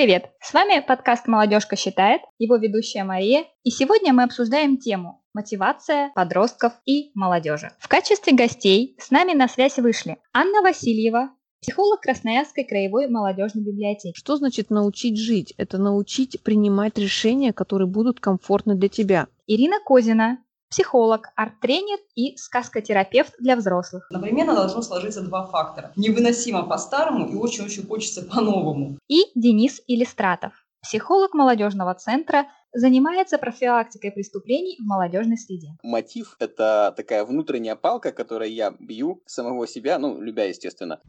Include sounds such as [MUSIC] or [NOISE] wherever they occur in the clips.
привет! С вами подкаст «Молодежка считает», его ведущая Мария, и сегодня мы обсуждаем тему мотивация подростков и молодежи. В качестве гостей с нами на связь вышли Анна Васильева, психолог Красноярской краевой молодежной библиотеки. Что значит научить жить? Это научить принимать решения, которые будут комфортны для тебя. Ирина Козина, психолог, арт-тренер и сказкотерапевт для взрослых. Одновременно должно сложиться два фактора. Невыносимо по-старому и очень-очень хочется по-новому. И Денис Илистратов, психолог молодежного центра, занимается профилактикой преступлений в молодежной среде. Мотив – это такая внутренняя палка, которой я бью самого себя, ну, любя, естественно.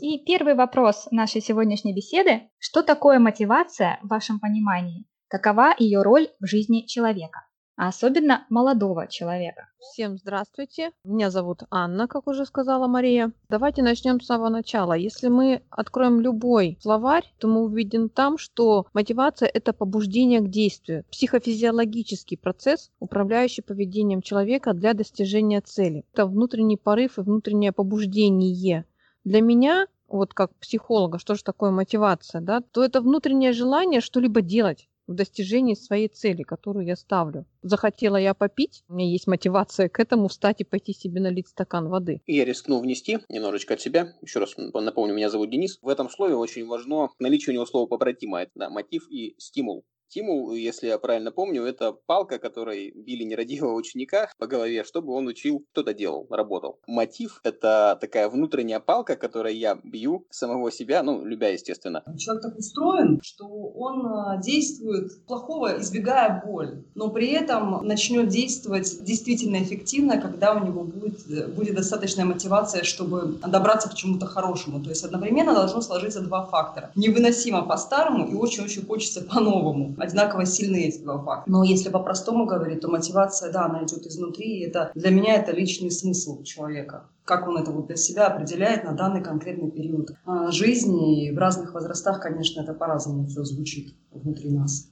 И первый вопрос нашей сегодняшней беседы. Что такое мотивация в вашем понимании? Какова ее роль в жизни человека? а особенно молодого человека. Всем здравствуйте. Меня зовут Анна, как уже сказала Мария. Давайте начнем с самого начала. Если мы откроем любой словарь, то мы увидим там, что мотивация – это побуждение к действию, психофизиологический процесс, управляющий поведением человека для достижения цели. Это внутренний порыв и внутреннее побуждение. Для меня вот как психолога, что же такое мотивация, да, то это внутреннее желание что-либо делать, в достижении своей цели, которую я ставлю. Захотела я попить, у меня есть мотивация к этому встать и пойти себе налить стакан воды. И я рискнул внести немножечко от себя. Еще раз напомню, меня зовут Денис. В этом слове очень важно наличие у него слова побратима. Это да, мотив и стимул. Стимул, если я правильно помню, это палка, которой били нерадивого ученика по голове, чтобы он учил, кто-то делал, работал. Мотив – это такая внутренняя палка, которой я бью самого себя, ну, любя, естественно. Человек так устроен, что он а, действует плохого, избегая боль, но при этом начнет действовать действительно эффективно, когда у него будет, будет достаточная мотивация, чтобы добраться к чему-то хорошему. То есть одновременно должно сложиться два фактора. Невыносимо по-старому и очень-очень хочется по-новому одинаково сильные эти два фактора. Но если по-простому говорить, то мотивация, да, она идет изнутри, и это для меня это личный смысл человека как он это вот для себя определяет на данный конкретный период а, жизни. И в разных возрастах, конечно, это по-разному все звучит внутри нас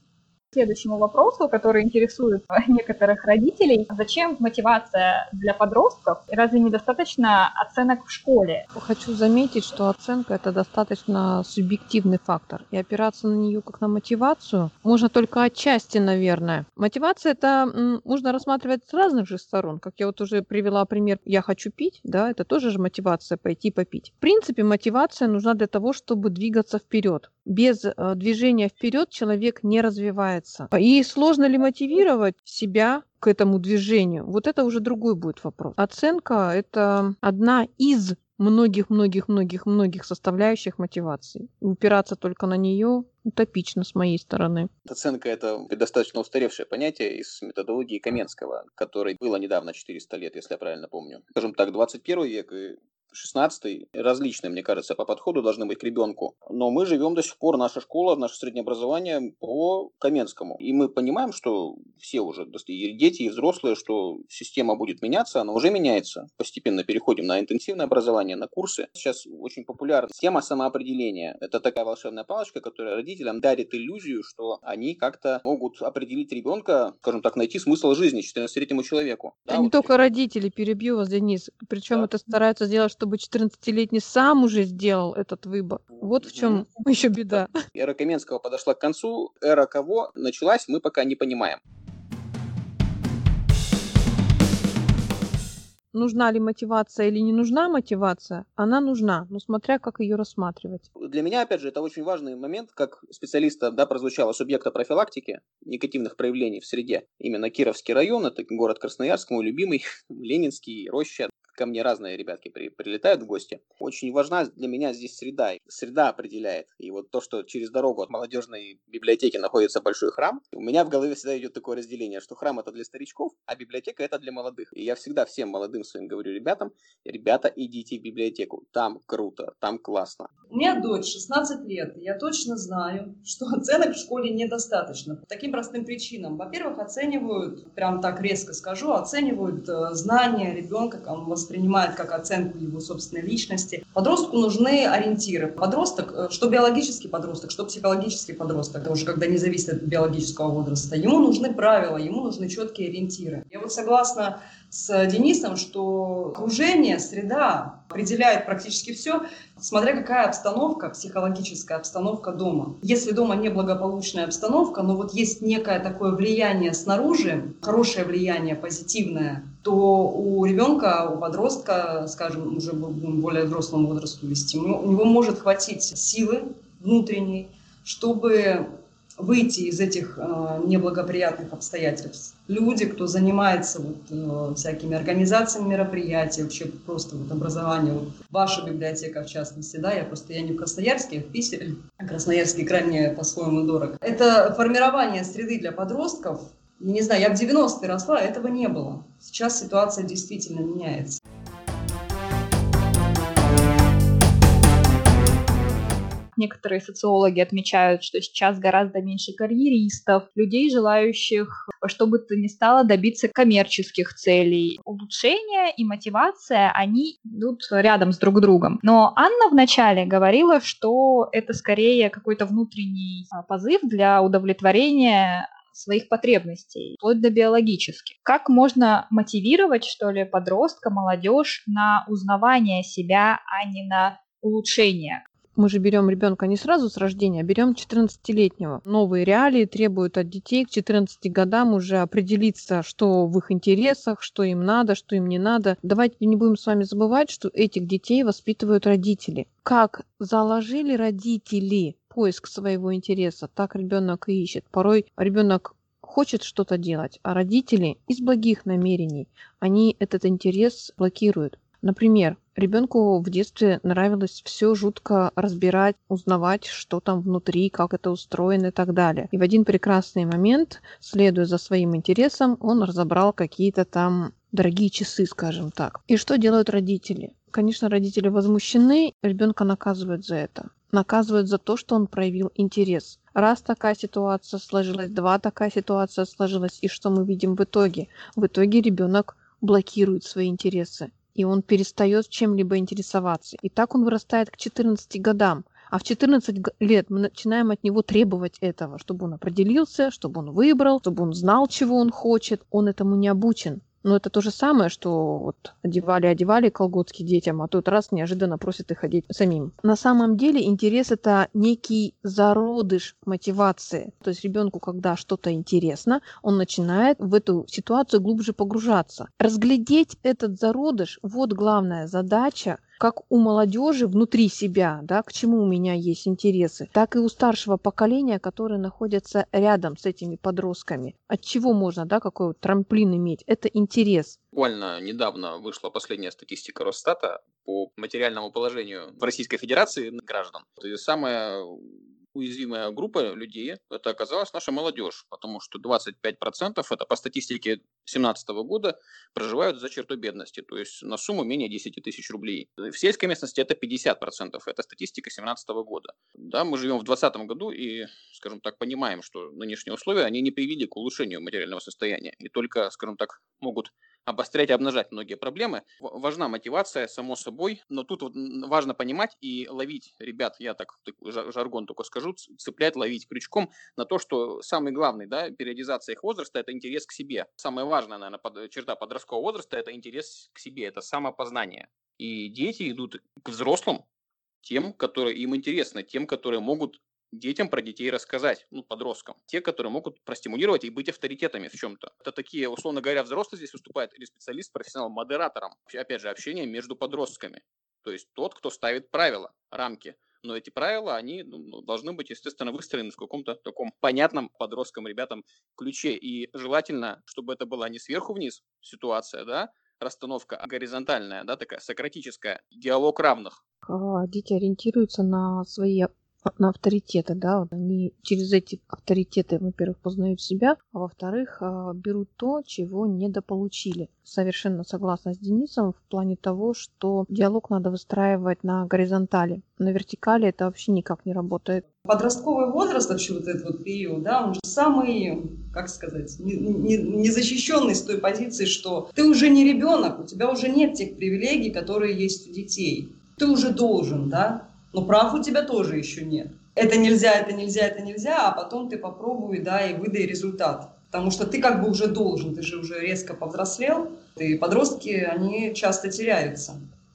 следующему вопросу, который интересует [LAUGHS] некоторых родителей. Зачем мотивация для подростков? Разве недостаточно оценок в школе? Хочу заметить, что оценка это достаточно субъективный фактор. И опираться на нее как на мотивацию можно только отчасти, наверное. Мотивация это можно рассматривать с разных же сторон. Как я вот уже привела пример «я хочу пить», да, это тоже же мотивация пойти попить. В принципе, мотивация нужна для того, чтобы двигаться вперед. Без э, движения вперед человек не развивается. И сложно ли мотивировать себя к этому движению? Вот это уже другой будет вопрос. Оценка – это одна из многих-многих-многих-многих составляющих мотивации. Упираться только на нее утопично с моей стороны. Оценка – это достаточно устаревшее понятие из методологии Каменского, которой было недавно 400 лет, если я правильно помню. Скажем так, 21 век и 16 различные, мне кажется, по подходу должны быть к ребенку. Но мы живем до сих пор, наша школа, наше среднее образование по Каменскому. И мы понимаем, что все уже, и дети, и взрослые, что система будет меняться, она уже меняется. Постепенно переходим на интенсивное образование, на курсы. Сейчас очень популярна тема самоопределения. Это такая волшебная палочка, которая родителям дарит иллюзию, что они как-то могут определить ребенка, скажем так, найти смысл жизни 14-летнему человеку. Да, не вот только родители, перебью вас, Денис. Причем да. это стараются сделать, что чтобы 14-летний сам уже сделал этот выбор. Вот в чем [LAUGHS] еще беда. Эра Каменского подошла к концу, эра кого началась, мы пока не понимаем. нужна ли мотивация или не нужна мотивация, она нужна, но смотря как ее рассматривать. Для меня, опять же, это очень важный момент, как специалиста, да, прозвучало субъекта профилактики негативных проявлений в среде. Именно Кировский район, это город Красноярск, мой любимый, [LAUGHS] Ленинский, Роща, ко мне разные ребятки при, прилетают в гости. Очень важна для меня здесь среда. Среда определяет. И вот то, что через дорогу от молодежной библиотеки находится большой храм, у меня в голове всегда идет такое разделение, что храм это для старичков, а библиотека это для молодых. И я всегда всем молодым своим говорю ребятам, ребята, идите в библиотеку, там круто, там классно. У меня дочь 16 лет, и я точно знаю, что [LAUGHS] оценок в школе недостаточно. По таким простым причинам. Во-первых, оценивают, прям так резко скажу, оценивают э, знания ребенка, воспринимает как оценку его собственной личности. Подростку нужны ориентиры. Подросток, э, что биологический подросток, что психологический подросток, это уже когда не зависит от биологического возраста, ему нужны правила, ему нужны четкие ориентиры. Я вот согласна с Денисом, что окружение, среда определяет практически все, смотря какая обстановка, психологическая обстановка дома. Если дома неблагополучная обстановка, но вот есть некое такое влияние снаружи, хорошее влияние, позитивное, то у ребенка, у подростка, скажем, уже более взрослому возрасту вести, у него, может хватить силы внутренней, чтобы выйти из этих э, неблагоприятных обстоятельств. Люди, кто занимается вот, э, всякими организациями мероприятий, вообще просто вот образование, вот ваша библиотека в частности, да, я просто, я не в Красноярске, я в Питере, а Красноярский край мне по-своему дорог. Это формирование среды для подростков, я не знаю, я в 90-е росла, этого не было. Сейчас ситуация действительно меняется. Некоторые социологи отмечают, что сейчас гораздо меньше карьеристов, людей, желающих что бы то ни стало добиться коммерческих целей. Улучшение и мотивация, они идут рядом с друг другом. Но Анна вначале говорила, что это скорее какой-то внутренний а, позыв для удовлетворения своих потребностей, вплоть до биологических. Как можно мотивировать, что ли, подростка, молодежь на узнавание себя, а не на улучшение? Мы же берем ребенка не сразу с рождения, а берем 14-летнего. Новые реалии требуют от детей к 14 годам уже определиться, что в их интересах, что им надо, что им не надо. Давайте не будем с вами забывать, что этих детей воспитывают родители. Как заложили родители поиск своего интереса, так ребенок и ищет. Порой ребенок хочет что-то делать, а родители из благих намерений, они этот интерес блокируют. Например, ребенку в детстве нравилось все жутко разбирать, узнавать, что там внутри, как это устроено и так далее. И в один прекрасный момент, следуя за своим интересом, он разобрал какие-то там дорогие часы, скажем так. И что делают родители? Конечно, родители возмущены, ребенка наказывают за это. Наказывают за то, что он проявил интерес. Раз такая ситуация сложилась, два такая ситуация сложилась, и что мы видим в итоге? В итоге ребенок блокирует свои интересы и он перестает чем-либо интересоваться. И так он вырастает к 14 годам. А в 14 лет мы начинаем от него требовать этого, чтобы он определился, чтобы он выбрал, чтобы он знал, чего он хочет. Он этому не обучен. Но это то же самое, что вот одевали-одевали колготки детям, а тут раз неожиданно просят их одеть самим. На самом деле интерес это некий зародыш мотивации. То есть ребенку, когда что-то интересно, он начинает в эту ситуацию глубже погружаться. Разглядеть этот зародыш, вот главная задача как у молодежи внутри себя, да, к чему у меня есть интересы, так и у старшего поколения, которые находятся рядом с этими подростками. От чего можно, да, какой вот трамплин иметь? Это интерес. Буквально недавно вышла последняя статистика Росстата по материальному положению в Российской Федерации граждан. И самое уязвимая группа людей, это оказалась наша молодежь, потому что 25% это по статистике 2017 года проживают за чертой бедности, то есть на сумму менее 10 тысяч рублей. В сельской местности это 50%, это статистика 2017 года. Да, мы живем в 2020 году и, скажем так, понимаем, что нынешние условия, они не привели к улучшению материального состояния и только, скажем так, могут обострять и обнажать многие проблемы. Важна мотивация, само собой, но тут вот важно понимать и ловить ребят, я так жаргон только скажу, цеплять, ловить крючком на то, что самый главный, да, периодизация их возраста – это интерес к себе. Самая важная, наверное, под, черта подросткового возраста – это интерес к себе, это самопознание. И дети идут к взрослым, тем, которые им интересны, тем, которые могут детям про детей рассказать, ну, подросткам. Те, которые могут простимулировать и быть авторитетами в чем-то. Это такие, условно говоря, взрослые здесь выступает или специалист, профессионал, модератором. Опять же, общение между подростками. То есть тот, кто ставит правила, рамки. Но эти правила, они ну, ну должны быть, естественно, выстроены в каком-то таком понятном подросткам, ребятам ключе. И желательно, чтобы это была не сверху вниз ситуация, да, расстановка а горизонтальная, да, такая сократическая, диалог равных. Дети ориентируются на свои на авторитеты, да, вот они через эти авторитеты, во-первых, познают себя, а во-вторых, а, берут то, чего недополучили. Совершенно согласна с Денисом в плане того, что диалог надо выстраивать на горизонтали. На вертикали это вообще никак не работает. Подростковый возраст, вообще вот этот вот период, да, он же самый, как сказать, незащищенный не, не с той позиции, что ты уже не ребенок, у тебя уже нет тех привилегий, которые есть у детей. Ты уже должен, да, но прав у тебя тоже еще нет. Это нельзя, это нельзя, это нельзя, а потом ты попробуй, да, и выдай результат. Потому что ты как бы уже должен, ты же уже резко повзрослел, и подростки, они часто теряются.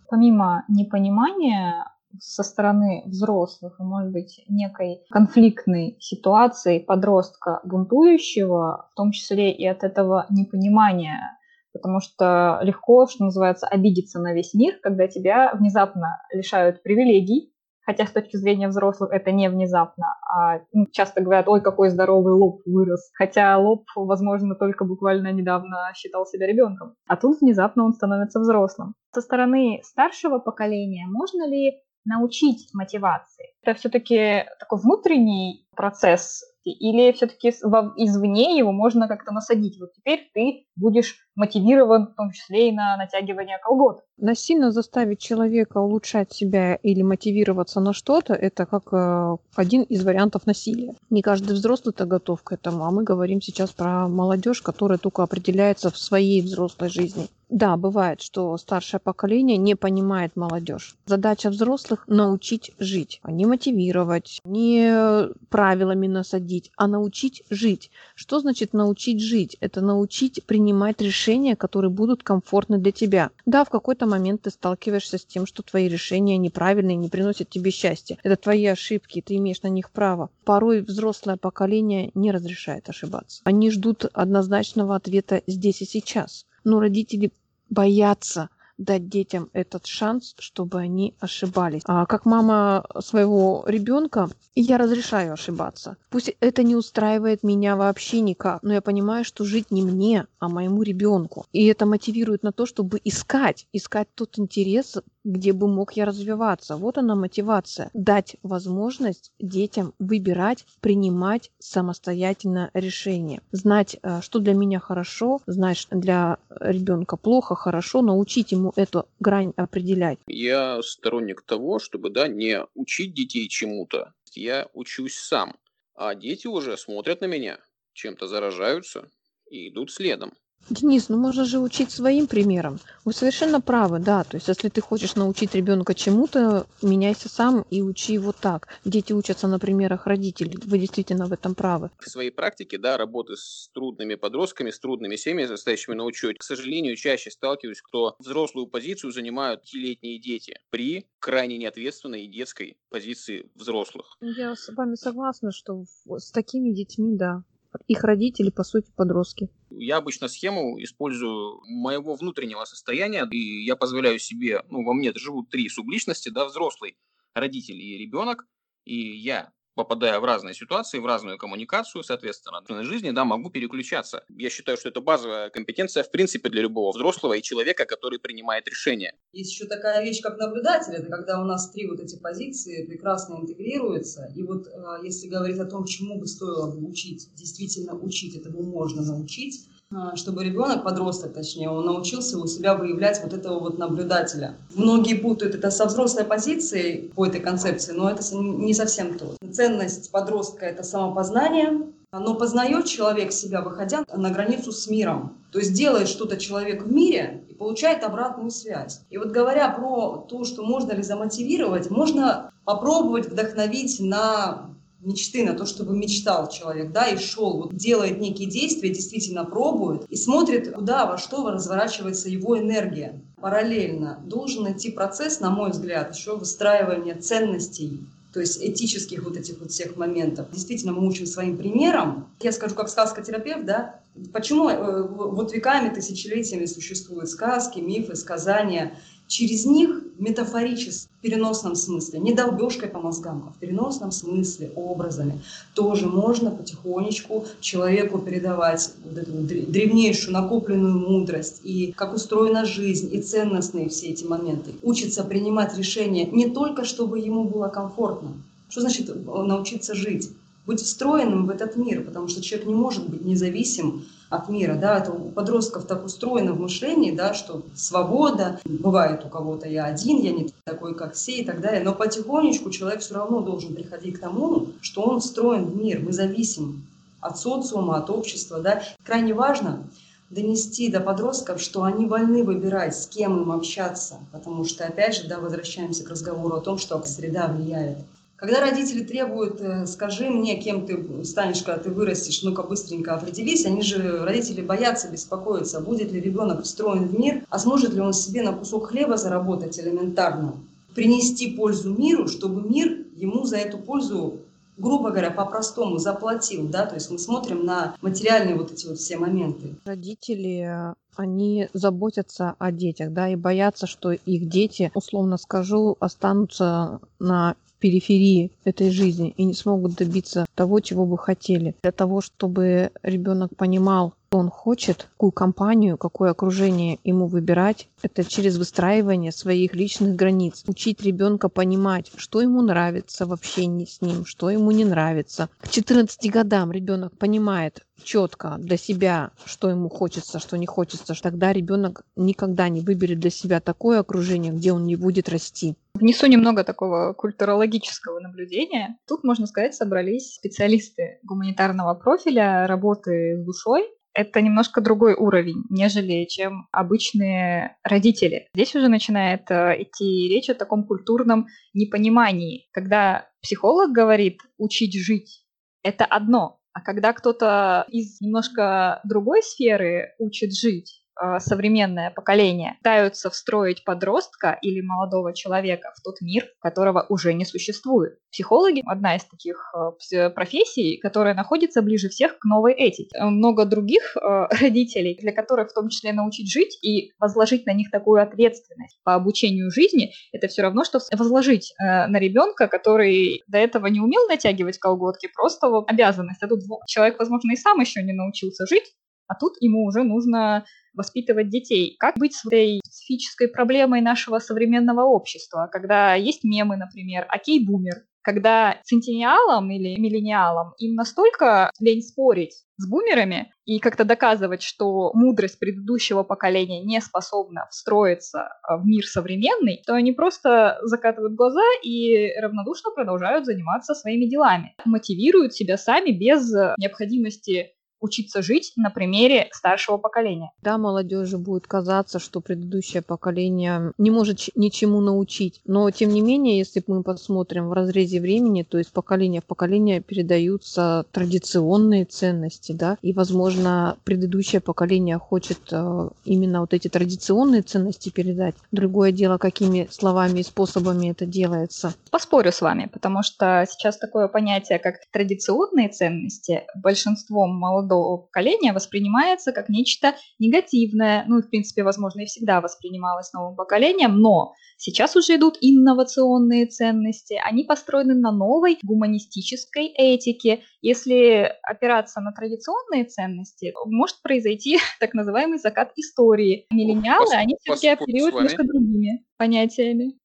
Помимо непонимания со стороны взрослых и, может быть, некой конфликтной ситуации подростка бунтующего, в том числе и от этого непонимания потому что легко, что называется, обидеться на весь мир, когда тебя внезапно лишают привилегий, хотя с точки зрения взрослых это не внезапно, а часто говорят, ой, какой здоровый лоб вырос, хотя лоб, возможно, только буквально недавно считал себя ребенком, а тут внезапно он становится взрослым. Со стороны старшего поколения можно ли научить мотивации? Это все-таки такой внутренний процесс или все-таки извне его можно как-то насадить? Вот теперь ты будешь мотивирован в том числе и на натягивание колгот. Насильно заставить человека улучшать себя или мотивироваться на что-то, это как э, один из вариантов насилия. Не каждый взрослый-то готов к этому, а мы говорим сейчас про молодежь, которая только определяется в своей взрослой жизни. Да, бывает, что старшее поколение не понимает молодежь. Задача взрослых – научить жить, а не мотивировать, не правилами насадить, а научить жить. Что значит научить жить? Это научить принимать решения, которые будут комфортны для тебя. Да, в какой-то момент ты сталкиваешься с тем, что твои решения неправильные, не приносят тебе счастья. Это твои ошибки, ты имеешь на них право. Порой взрослое поколение не разрешает ошибаться. Они ждут однозначного ответа здесь и сейчас но родители боятся дать детям этот шанс, чтобы они ошибались. А как мама своего ребенка, я разрешаю ошибаться. Пусть это не устраивает меня вообще никак, но я понимаю, что жить не мне, а моему ребенку. И это мотивирует на то, чтобы искать, искать тот интерес, где бы мог я развиваться. Вот она мотивация. Дать возможность детям выбирать, принимать самостоятельно решение. Знать, э, что для меня хорошо, знать, для ребенка плохо, хорошо, научить ему эту грань определять. Я сторонник того, чтобы да, не учить детей чему-то. Я учусь сам, а дети уже смотрят на меня, чем-то заражаются и идут следом. Денис, ну можно же учить своим примером. Вы совершенно правы, да. То есть, если ты хочешь научить ребенка чему-то, меняйся сам и учи его так. Дети учатся на примерах родителей. Вы действительно в этом правы. В своей практике, да, работы с трудными подростками, с трудными семьями, стоящими на учете, к сожалению, чаще сталкиваюсь, кто взрослую позицию занимают летние дети при крайне неответственной и детской позиции взрослых. Я с вами согласна, что с такими детьми, да, их родители, по сути, подростки. Я обычно схему использую моего внутреннего состояния, и я позволяю себе, ну, во мне живут три субличности, да, взрослый, родитель и ребенок, и я попадая в разные ситуации, в разную коммуникацию, соответственно, в жизни, да, могу переключаться. Я считаю, что это базовая компетенция, в принципе, для любого взрослого и человека, который принимает решения. Есть еще такая вещь, как наблюдатель, это когда у нас три вот эти позиции прекрасно интегрируются, и вот э, если говорить о том, чему бы стоило бы учить, действительно учить, этому можно научить, чтобы ребенок, подросток точнее, он научился у себя выявлять вот этого вот наблюдателя. Многие путают это со взрослой позицией по этой концепции, но это не совсем то. Ценность подростка – это самопознание, но познает человек себя, выходя на границу с миром. То есть делает что-то человек в мире и получает обратную связь. И вот говоря про то, что можно ли замотивировать, можно попробовать вдохновить на мечты, на то, чтобы мечтал человек, да, и шел, вот делает некие действия, действительно пробует и смотрит, куда, во что разворачивается его энергия. Параллельно должен идти процесс, на мой взгляд, еще выстраивания ценностей, то есть этических вот этих вот всех моментов. Действительно, мы учим своим примером. Я скажу, как сказкотерапевт, да, почему э, вот веками, тысячелетиями существуют сказки, мифы, сказания, через них метафорически, в переносном смысле, не долбежкой по мозгам, а в переносном смысле, образами, тоже можно потихонечку человеку передавать вот эту древнейшую накопленную мудрость и как устроена жизнь, и ценностные все эти моменты. Учится принимать решения не только, чтобы ему было комфортно, Что значит научиться жить? Быть встроенным в этот мир, потому что человек не может быть независим от мира. Да? Это у подростков так устроено в мышлении, да, что свобода, бывает у кого-то я один, я не такой, как все и так далее. Но потихонечку человек все равно должен приходить к тому, что он встроен в мир, мы зависим от социума, от общества. Да? Крайне важно донести до подростков, что они вольны выбирать, с кем им общаться, потому что, опять же, да, возвращаемся к разговору о том, что среда влияет. Когда родители требуют, э, скажи мне, кем ты станешь, когда ты вырастешь, ну-ка быстренько определись, они же, родители боятся, беспокоиться, будет ли ребенок встроен в мир, а сможет ли он себе на кусок хлеба заработать элементарно, принести пользу миру, чтобы мир ему за эту пользу грубо говоря, по-простому заплатил, да, то есть мы смотрим на материальные вот эти вот все моменты. Родители, они заботятся о детях, да, и боятся, что их дети, условно скажу, останутся на периферии этой жизни и не смогут добиться того, чего бы хотели. Для того, чтобы ребенок понимал, он хочет, какую компанию, какое окружение ему выбирать, это через выстраивание своих личных границ. Учить ребенка понимать, что ему нравится в общении с ним, что ему не нравится. К 14 годам ребенок понимает четко для себя, что ему хочется, что не хочется. Тогда ребенок никогда не выберет для себя такое окружение, где он не будет расти. Внесу немного такого культурологического наблюдения. Тут, можно сказать, собрались специалисты гуманитарного профиля, работы с душой, это немножко другой уровень, нежели чем обычные родители. Здесь уже начинает э, идти речь о таком культурном непонимании, когда психолог говорит «учить жить» — это одно, а когда кто-то из немножко другой сферы учит жить, современное поколение пытаются встроить подростка или молодого человека в тот мир, которого уже не существует. Психологи – одна из таких а, профессий, которая находится ближе всех к новой этике. Много других а, [LAUGHS] родителей, для которых в том числе научить жить и возложить на них такую ответственность по обучению жизни, это все равно, что возложить на ребенка, который до этого не умел натягивать колготки, просто обязанность. А тут человек, возможно, и сам еще не научился жить, а тут ему уже нужно воспитывать детей. Как быть с этой специфической проблемой нашего современного общества, когда есть мемы, например, «Окей, бумер», когда центениалам или миллениалам им настолько лень спорить с бумерами и как-то доказывать, что мудрость предыдущего поколения не способна встроиться а, в мир современный, то они просто закатывают глаза и равнодушно продолжают заниматься своими делами. Мотивируют себя сами без необходимости учиться жить на примере старшего поколения. Да, молодежи будет казаться, что предыдущее поколение не может ничему научить. Но, тем не менее, если мы посмотрим в разрезе времени, то из поколения в поколение передаются традиционные ценности, да, и, возможно, предыдущее поколение хочет э, именно вот эти традиционные ценности передать. Другое дело, какими словами и способами это делается. Поспорю с вами, потому что сейчас такое понятие, как традиционные ценности, большинством молодых молодого поколения воспринимается как нечто негативное. Ну, в принципе, возможно, и всегда воспринималось новым поколением, но сейчас уже идут инновационные ценности. Они построены на новой гуманистической этике. Если опираться на традиционные ценности, может произойти [LAUGHS] так называемый закат истории. Миллениалы, они все-таки оперируют немножко другими понятиями.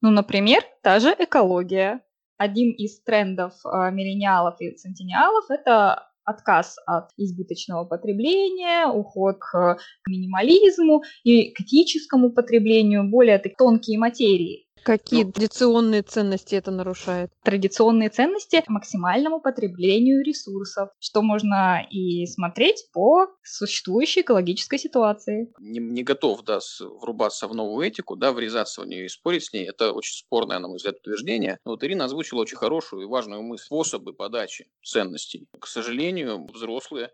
Ну, например, та же экология. Один из трендов э, миллениалов и центениалов – это отказ от избыточного потребления, уход к минимализму и к этическому потреблению, более тонкие материи. Какие ну, традиционные ценности это нарушает? Традиционные ценности к максимальному потреблению ресурсов, что можно и смотреть по существующей экологической ситуации. Не, не готов, да, врубаться в новую этику, да, врезаться в нее и спорить с ней. Это очень спорное, на мой взгляд, утверждение. Но вот Ирина озвучила очень хорошую и важную мысль. Способы подачи ценностей. К сожалению, взрослые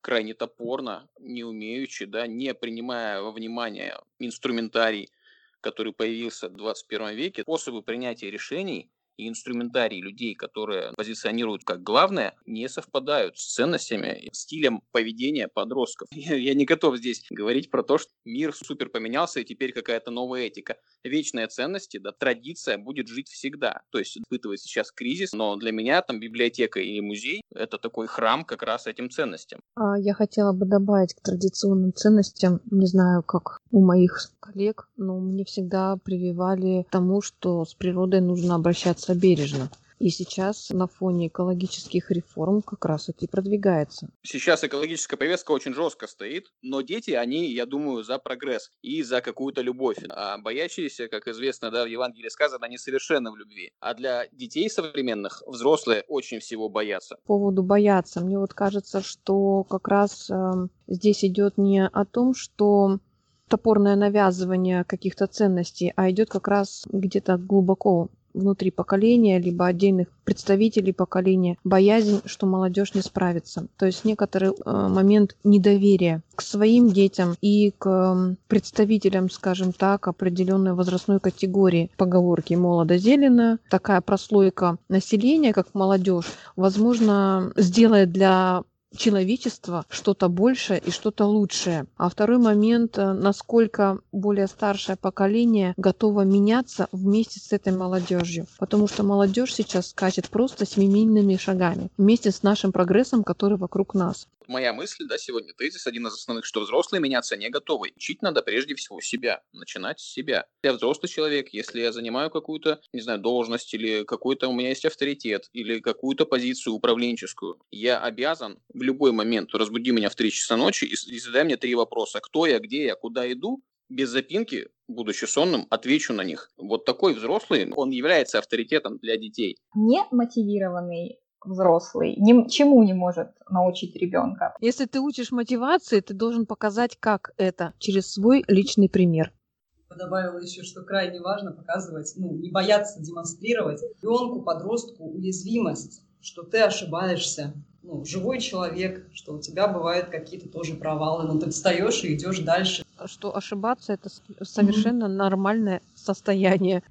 крайне топорно, не умеючи, да, не принимая во внимание инструментарий который появился в 21 веке, способы принятия решений и инструментарий людей, которые позиционируют как главное, не совпадают с ценностями, стилем поведения подростков. [LAUGHS] Я, не готов здесь говорить про то, что мир супер поменялся и теперь какая-то новая этика. Вечные ценности, да, традиция будет жить всегда. То есть испытывает сейчас кризис, но для меня там библиотека и музей – это такой храм как раз этим ценностям. А я хотела бы добавить к традиционным ценностям, не знаю, как у моих коллег, но мне всегда прививали тому, что с природой нужно обращаться бережно. И сейчас на фоне экологических реформ как раз это и продвигается. Сейчас экологическая повестка очень жестко стоит, но дети, они, я думаю, за прогресс и за какую-то любовь. А боящиеся, как известно, да, в Евангелии сказано, они совершенно в любви. А для детей современных взрослые очень всего боятся. По поводу бояться, мне вот кажется, что как раз э, здесь идет не о том, что топорное навязывание каких-то ценностей, а идет как раз где-то глубоко внутри поколения, либо отдельных представителей поколения, боязнь, что молодежь не справится. То есть некоторый э, момент недоверия к своим детям и к представителям, скажем так, определенной возрастной категории. Поговорки молодо-зелено, такая прослойка населения, как молодежь, возможно, сделает для человечества что-то большее и что-то лучшее. А второй момент, э, насколько более старшее поколение готово меняться вместе с этой молодежью. Потому что молодежь сейчас скачет просто семимильными шагами вместе с нашим прогрессом, который вокруг нас моя мысль, да, сегодня тезис, один из основных, что взрослые меняться не готовы. Учить надо прежде всего себя, начинать с себя. Я взрослый человек, если я занимаю какую-то, не знаю, должность или какой-то у меня есть авторитет или какую-то позицию управленческую, я обязан в любой момент разбуди меня в 3 часа ночи и, и задай мне три вопроса. Кто я, где я, куда иду, без запинки, будучи сонным, отвечу на них. Вот такой взрослый, он является авторитетом для детей. Не мотивированный взрослый ничему не может научить ребенка. Если ты учишь мотивации, ты должен показать, как это, через свой личный пример. Добавила еще, что крайне важно показывать, ну, не бояться демонстрировать ребенку, подростку уязвимость, что ты ошибаешься, ну, живой человек, что у тебя бывают какие-то тоже провалы, но ты встаешь и идешь дальше. Что ошибаться это совершенно mm-hmm. нормальное состояние.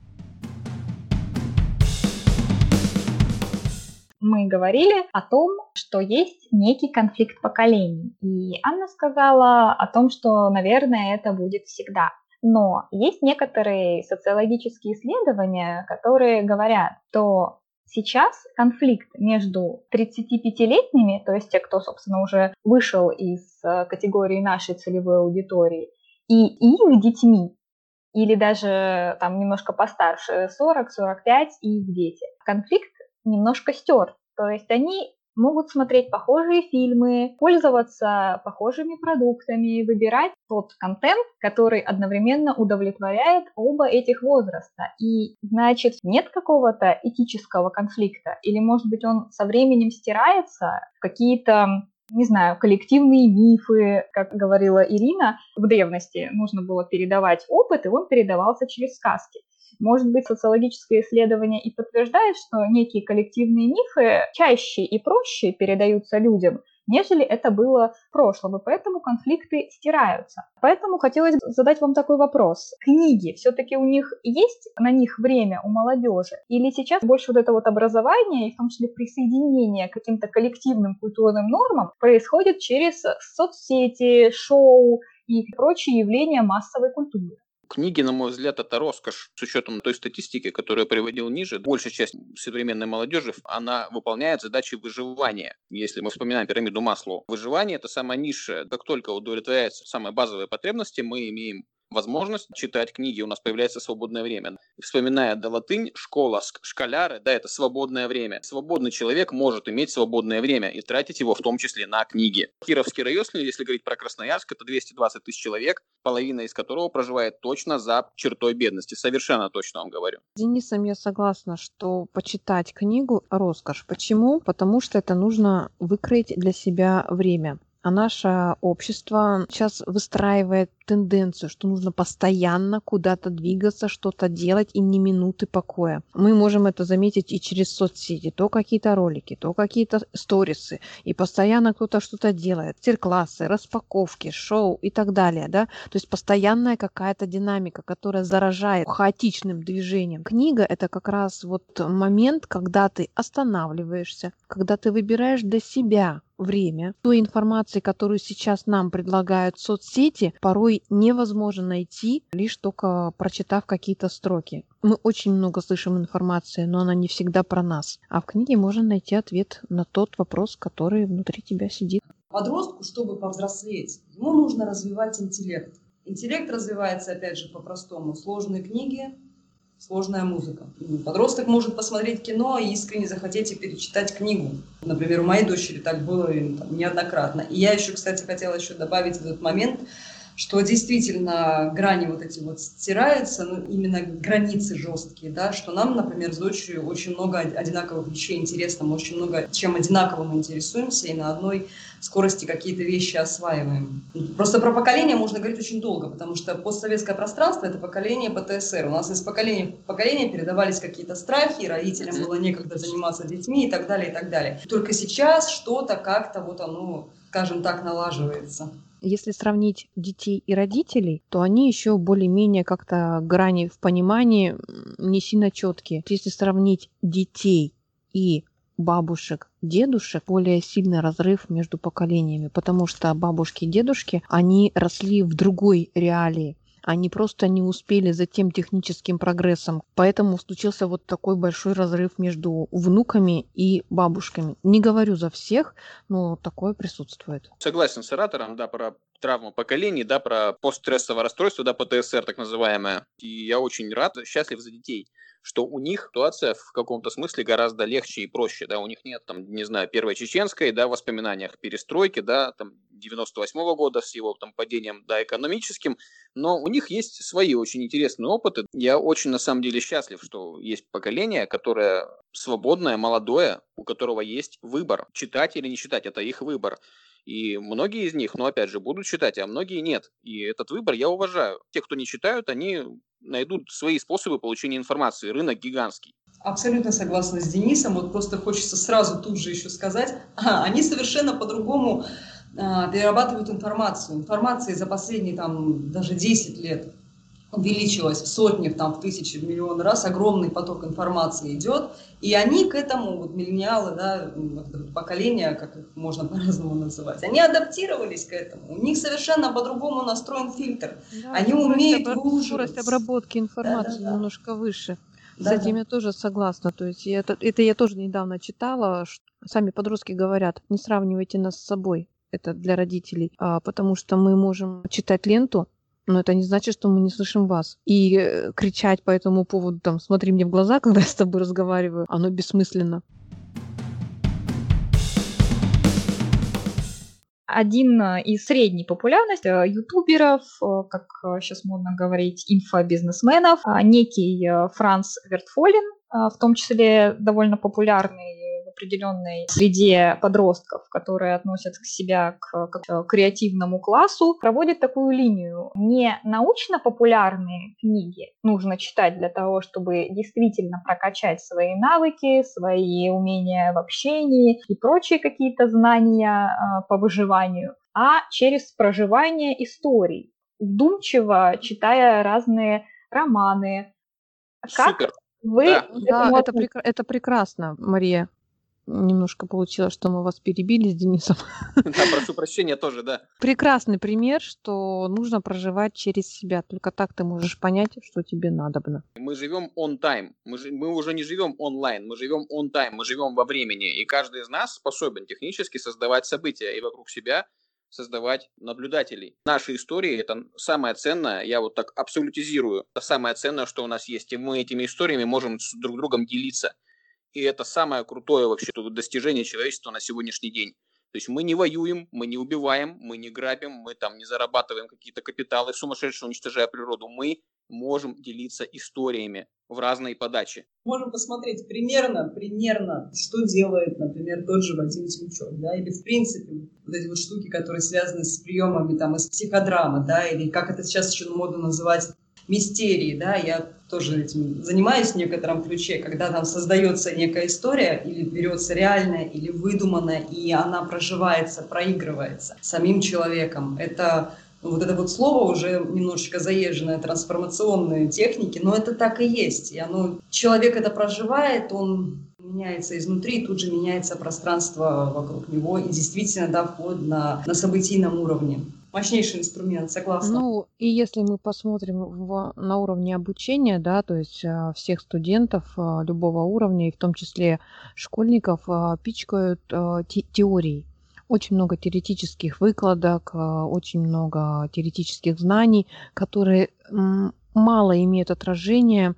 Мы говорили о том, что есть некий конфликт поколений. И Анна сказала о том, что, наверное, это будет всегда. Но есть некоторые социологические исследования, которые говорят, что сейчас конфликт между 35-летними, то есть те, кто, собственно, уже вышел из э, категории нашей целевой аудитории, и их детьми, или даже там немножко постарше, 40-45 и их дети. Конфликт немножко стер. То есть они могут смотреть похожие фильмы, пользоваться похожими продуктами, выбирать тот контент, который одновременно удовлетворяет оба этих возраста. И значит, нет какого-то этического конфликта, или может быть он со временем стирается в какие-то не знаю, коллективные мифы, как говорила Ирина, в древности нужно было передавать опыт, и он передавался через сказки. Может быть, социологическое исследование и подтверждает, что некие коллективные мифы чаще и проще передаются людям, нежели это было в прошлом, и поэтому конфликты стираются. Поэтому хотелось задать вам такой вопрос. Книги, все-таки у них есть на них время у молодежи? Или сейчас больше вот это вот образование, и в том числе присоединение к каким-то коллективным культурным нормам происходит через соцсети, шоу и прочие явления массовой культуры? Книги, на мой взгляд, это роскошь. С учетом той статистики, которую я приводил ниже, большая часть современной молодежи, она выполняет задачи выживания. Если мы вспоминаем пирамиду Маслоу, выживание – это самая низшая. Как только удовлетворяются самые базовые потребности, мы имеем возможность читать книги, у нас появляется свободное время. Вспоминая до латынь, школа, школяры, да, это свободное время. Свободный человек может иметь свободное время и тратить его в том числе на книги. Кировский район, если говорить про Красноярск, это 220 тысяч человек, половина из которого проживает точно за чертой бедности. Совершенно точно вам говорю. С Денисом я согласна, что почитать книгу – роскошь. Почему? Потому что это нужно выкроить для себя время. А наше общество сейчас выстраивает тенденцию, что нужно постоянно куда-то двигаться, что-то делать и ни минуты покоя. Мы можем это заметить и через соцсети. То какие-то ролики, то какие-то сторисы. И постоянно кто-то что-то делает. Мастер-классы, распаковки, шоу и так далее. Да? То есть постоянная какая-то динамика, которая заражает хаотичным движением. Книга – это как раз вот момент, когда ты останавливаешься, когда ты выбираешь для себя время той информации, которую сейчас нам предлагают соцсети, порой невозможно найти, лишь только прочитав какие-то строки. Мы очень много слышим информации, но она не всегда про нас. А в книге можно найти ответ на тот вопрос, который внутри тебя сидит. Подростку, чтобы повзрослеть, ему нужно развивать интеллект. Интеллект развивается, опять же, по-простому. Сложные книги, сложная музыка. Подросток может посмотреть кино и искренне захотеть и перечитать книгу. Например, у моей дочери так было там, неоднократно. И я еще, кстати, хотела еще добавить этот момент, что действительно грани вот эти вот стираются, ну, именно границы жесткие, да, что нам, например, с дочерью очень много одинаковых вещей интересно, мы очень много чем одинаковым интересуемся и на одной скорости какие-то вещи осваиваем. Просто про поколение можно говорить очень долго, потому что постсоветское пространство – это поколение ПТСР. У нас из поколения в поколение передавались какие-то страхи, родителям было некогда заниматься детьми и так далее, и так далее. Только сейчас что-то как-то вот оно, скажем так, налаживается. Если сравнить детей и родителей, то они еще более-менее как-то грани в понимании не сильно четкие. Если сравнить детей и бабушек, дедушек более сильный разрыв между поколениями, потому что бабушки и дедушки, они росли в другой реалии. Они просто не успели за тем техническим прогрессом. Поэтому случился вот такой большой разрыв между внуками и бабушками. Не говорю за всех, но такое присутствует. Согласен с оратором, да, про травму поколений, да, про постстрессовое расстройство, да, ПТСР так называемое. И я очень рад, счастлив за детей что у них ситуация в каком-то смысле гораздо легче и проще, да, у них нет, там, не знаю, первой чеченской, да, воспоминаниях перестройки, да, там, 98 -го года с его там падением, да, экономическим, но у них есть свои очень интересные опыты. Я очень, на самом деле, счастлив, что есть поколение, которое свободное, молодое, у которого есть выбор, читать или не читать, это их выбор. И многие из них, ну, опять же, будут читать, а многие нет. И этот выбор я уважаю. Те, кто не читают, они найдут свои способы получения информации. Рынок гигантский. Абсолютно согласна с Денисом. Вот просто хочется сразу тут же еще сказать, а, они совершенно по-другому перерабатывают информацию. Информации за последние там даже 10 лет увеличилась в сотни, там, в тысячи, в миллион раз, огромный поток информации идет, и они к этому, вот миллениалы, да, поколение, как их можно [LAUGHS] по-разному называть, они адаптировались к этому, у них совершенно по-другому настроен фильтр, да, они умеют обра- Скорость обработки информации да, да, да. немножко выше. Да, С этим да. я тоже согласна. То есть это, это я тоже недавно читала. Что сами подростки говорят, не сравнивайте нас с собой. Это для родителей. А, потому что мы можем читать ленту, но это не значит, что мы не слышим вас. И э, кричать по этому поводу, там, смотри мне в глаза, [LAUGHS] когда я с тобой разговариваю, оно бессмысленно. один э, из средней популярности э, ютуберов, как сейчас модно говорить, инфобизнесменов, некий Франц Вертфолин, в том числе довольно популярный определенной среде подростков, которые относятся к себя к, к креативному классу, проводит такую линию. Не научно-популярные книги нужно читать для того, чтобы действительно прокачать свои навыки, свои умения в общении и прочие какие-то знания а, по выживанию, а через проживание историй, вдумчиво читая разные романы. Как Супер. Вы да, да это, прек- это прекрасно, Мария немножко получилось, что мы вас перебили с Денисом. [LAUGHS] Да, прошу прощения тоже, да. Прекрасный пример, что нужно проживать через себя. Только так ты можешь понять, что тебе надобно. Мы живем on time. Мы, ж, мы уже не живем онлайн, мы живем on time, мы живем во времени. И каждый из нас способен технически создавать события и вокруг себя создавать наблюдателей. Наши истории – это самое ценное, я вот так абсолютизирую, это самое ценное, что у нас есть. И мы этими историями можем с друг другом делиться. И это самое крутое вообще достижение человечества на сегодняшний день. То есть мы не воюем, мы не убиваем, мы не грабим, мы там не зарабатываем какие-то капиталы сумасшедшие, уничтожая природу. Мы можем делиться историями в разной подаче. Можем посмотреть примерно, примерно, что делает, например, тот же Вадим Тимчук, да, или в принципе вот эти вот штуки, которые связаны с приемами там из психодрамы, да, или как это сейчас еще модно называть, мистерии, да, я тоже этим занимаюсь в некотором ключе, когда там создается некая история, или берется реальная, или выдуманная, и она проживается, проигрывается самим человеком. Это ну, вот это вот слово уже немножечко заезженное, трансформационные техники, но это так и есть. И оно, человек это проживает, он меняется изнутри, тут же меняется пространство вокруг него, и действительно, да, вход на, на событийном уровне мощнейший инструмент, согласна. Ну, и если мы посмотрим в, на уровне обучения, да, то есть а, всех студентов а, любого уровня, и в том числе школьников, а, пичкают те, теорией. Очень много теоретических выкладок, очень много теоретических знаний, которые мало имеют отражения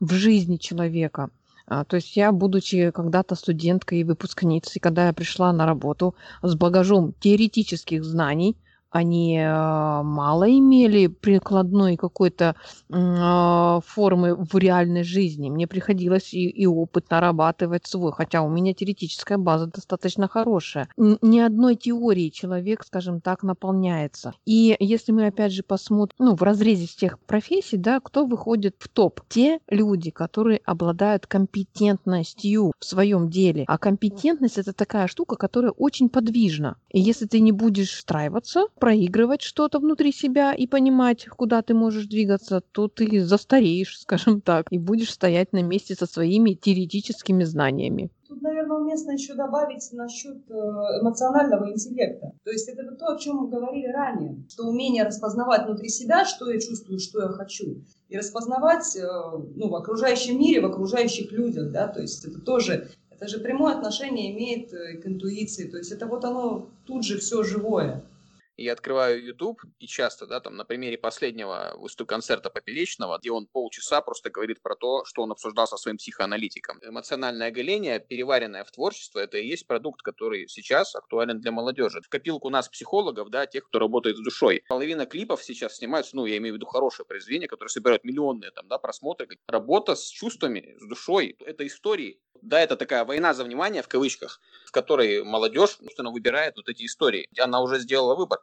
в жизни человека. То есть я, будучи когда-то студенткой и выпускницей, когда я пришла на работу с багажом теоретических знаний, они а, мало имели прикладной какой-то а, формы в реальной жизни. Мне приходилось и, и опыт нарабатывать свой, хотя у меня теоретическая база достаточно хорошая. Ни одной теории человек, скажем так, наполняется. И если мы опять же посмотрим, ну, в разрезе тех профессий, да, кто выходит в топ? Те люди, которые обладают компетентностью в своем деле. А компетентность это такая штука, которая очень подвижна. И если ты не будешь встраиваться, проигрывать что-то внутри себя и понимать, куда ты можешь двигаться, то ты застареешь, [LAUGHS] скажем так, и будешь стоять на месте со своими теоретическими знаниями. Тут, наверное, уместно еще добавить насчет э, эмоционального интеллекта. То есть это то, о чем мы говорили ранее, что умение распознавать внутри себя, что я чувствую, что я хочу, и распознавать э, ну, в окружающем мире, в окружающих людях, да, то есть это тоже это же прямое отношение имеет э, к интуиции, то есть это вот оно тут же все живое я открываю YouTube, и часто, да, там, на примере последнего выступ концерта Поперечного, где он полчаса просто говорит про то, что он обсуждал со своим психоаналитиком. Эмоциональное оголение, переваренное в творчество, это и есть продукт, который сейчас актуален для молодежи. В копилку нас, психологов, да, тех, кто работает с душой. Половина клипов сейчас снимаются, ну, я имею в виду хорошее произведение, которые собирают миллионные там, да, просмотры. Работа с чувствами, с душой, это истории. Да, это такая война за внимание, в кавычках, в которой молодежь, собственно, выбирает вот эти истории. Она уже сделала выбор.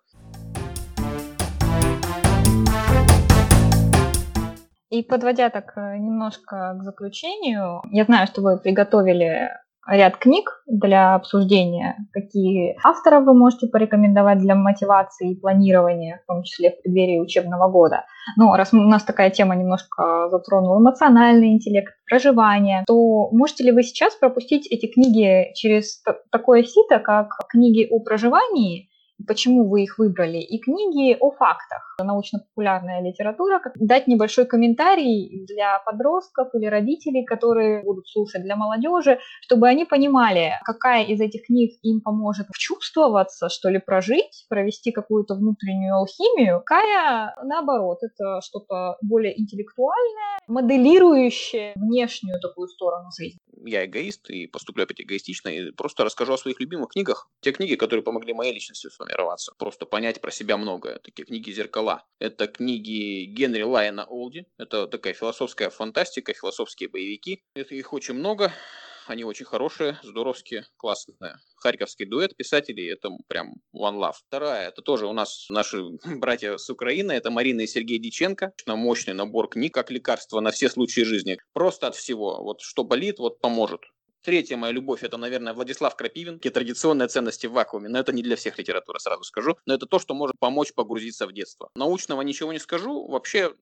И подводя так э, немножко к заключению, я знаю, что вы приготовили ряд книг для обсуждения. Какие авторов вы можете порекомендовать для мотивации и планирования, в том числе в преддверии учебного года? Но раз у нас такая тема немножко затронула эмоциональный интеллект, проживание, то можете ли вы сейчас пропустить эти книги через такое сито, как книги о проживании, почему вы их выбрали, и книги о фактах, научно-популярная литература, дать небольшой комментарий для подростков или родителей, которые будут слушать, для молодежи, чтобы они понимали, какая из этих книг им поможет чувствоваться, что ли, прожить, провести какую-то внутреннюю алхимию, какая, наоборот, это что-то более интеллектуальное, моделирующее внешнюю такую сторону жизни. Я эгоист и поступлю опять эгоистично, и просто расскажу о своих любимых книгах. Те книги, которые помогли моей личности сформироваться, просто понять про себя многое. Такие книги «Зеркала». Это книги Генри Лайена Олди. Это такая философская фантастика, философские боевики. Это их очень много. Они очень хорошие, здоровские, классные. Харьковский дуэт писателей, это прям one love. Вторая, это тоже у нас наши [LAUGHS] братья с Украины, это Марина и Сергей Диченко. Мощный набор книг, как лекарство на все случаи жизни. Просто от всего. Вот что болит, вот поможет. Третья моя любовь это, наверное, Владислав Крапивин. Какие традиционные ценности в вакууме. Но это не для всех литература, сразу скажу. Но это то, что может помочь погрузиться в детство. Научного ничего не скажу. Вообще,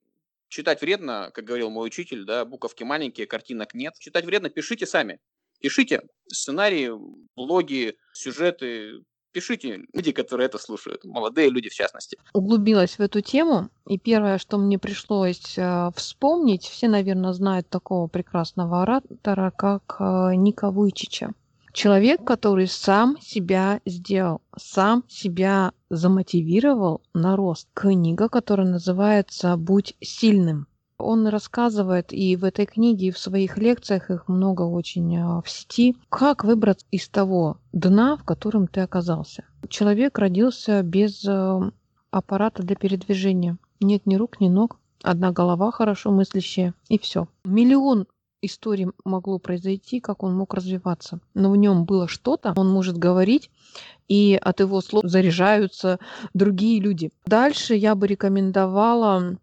читать вредно, как говорил мой учитель, да, буковки маленькие, картинок нет. Читать вредно, пишите сами. Пишите сценарии, блоги, сюжеты, пишите, люди, которые это слушают, молодые люди в частности. Углубилась в эту тему, и первое, что мне пришлось э, вспомнить, все, наверное, знают такого прекрасного оратора, как э, Ника Вуйчича. Человек, который сам себя сделал, сам себя замотивировал на рост. Книга, которая называется «Будь сильным». Он рассказывает и в этой книге, и в своих лекциях, их много очень а, в сети, как выбраться из того дна, в котором ты оказался. Человек родился без а, аппарата для передвижения. Нет ни рук, ни ног, одна голова хорошо мыслящая, и все. Миллион историй могло произойти, как он мог развиваться. Но в нем было что-то, он может говорить, и от его слов заряжаются другие люди. Дальше я бы рекомендовала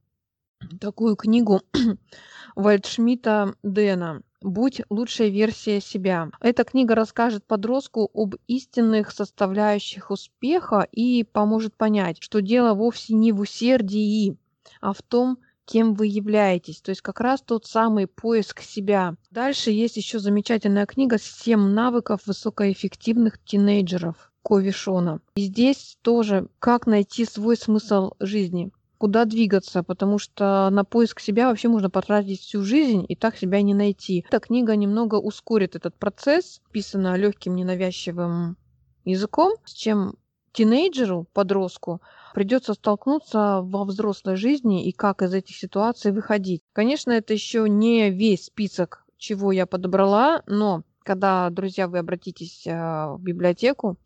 такую книгу [CLEARS THROAT] Вальдшмита Дэна «Будь лучшая версия себя». Эта книга расскажет подростку об истинных составляющих успеха и поможет понять, что дело вовсе не в усердии, а в том, кем вы являетесь. То есть как раз тот самый поиск себя. Дальше есть еще замечательная книга «Семь навыков высокоэффективных тинейджеров» Кови Шона. И здесь тоже как найти свой смысл жизни куда двигаться, потому что на поиск себя вообще можно потратить всю жизнь и так себя не найти. Эта книга немного ускорит этот процесс, писана легким ненавязчивым языком, с чем тинейджеру, подростку, придется столкнуться во взрослой жизни и как из этих ситуаций выходить. Конечно, это еще не весь список, чего я подобрала, но когда, друзья, вы обратитесь а, в библиотеку,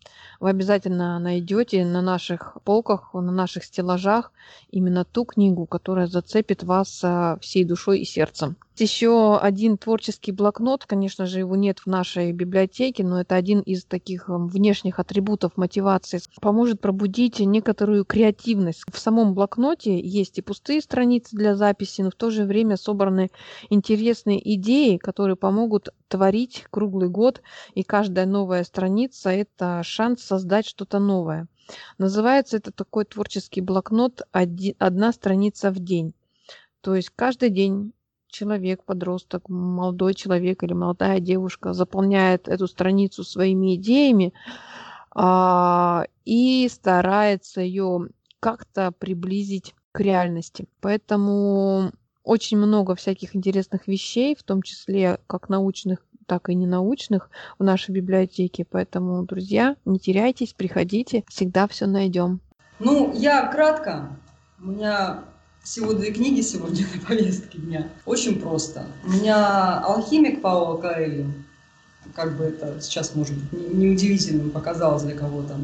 вы обязательно найдете на наших полках, на наших стеллажах именно ту книгу, которая зацепит вас а, всей душой и сердцем. Еще один творческий блокнот, конечно же, его нет в нашей библиотеке, но это один из таких внешних атрибутов мотивации. Поможет пробудить некоторую креативность. В самом блокноте есть и пустые страницы для записи, но в то же время собраны интересные идеи, которые помогут творить круглый год, и каждая новая страница – это шанс создать что-то новое. Называется это такой творческий блокнот «Одна страница в день». То есть каждый день человек, подросток, молодой человек или молодая девушка заполняет эту страницу своими идеями а, и старается ее как-то приблизить к реальности. Поэтому очень много всяких интересных вещей, в том числе как научных, так и ненаучных в нашей библиотеке. Поэтому, друзья, не теряйтесь, приходите, всегда все найдем. Ну, я кратко. У меня всего две книги сегодня на повестке дня. Очень просто. У меня «Алхимик» Паула Коэльо. Как бы это сейчас, может быть, неудивительным показалось для кого-то.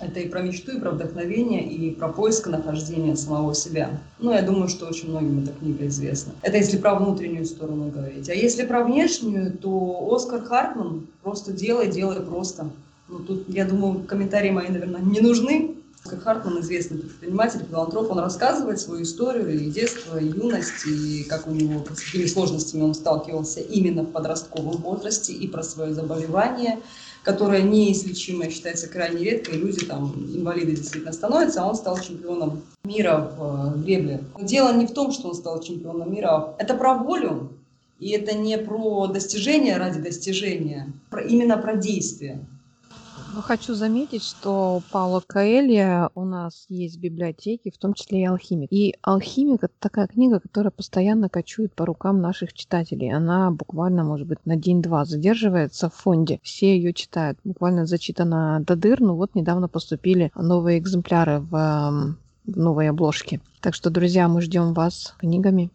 Это и про мечту, и про вдохновение, и про поиск нахождения самого себя. Ну, я думаю, что очень многим эта книга известна. Это если про внутреннюю сторону говорить. А если про внешнюю, то Оскар Хартман «Просто делай, делай просто». Ну, тут, я думаю, комментарии мои, наверное, не нужны. Как Хартман, известный предприниматель, филантроп, он рассказывает свою историю и детство, и юность, и как у него, с какими сложностями он сталкивался именно в подростковом возрасте, и про свое заболевание, которое неизлечимое, считается крайне редко, и люди там, инвалиды действительно становятся, а он стал чемпионом мира в э, гребле. дело не в том, что он стал чемпионом мира, а это про волю, и это не про достижение ради достижения, про, именно про действие. Ну, хочу заметить, что Паула Коэлья у нас есть в библиотеке, в том числе и «Алхимик». И «Алхимик» — это такая книга, которая постоянно кочует по рукам наших читателей. Она буквально, может быть, на день-два задерживается в фонде. Все ее читают. Буквально зачитана до дыр. Ну вот недавно поступили новые экземпляры в, в новой обложке. Так что, друзья, мы ждем вас книгами.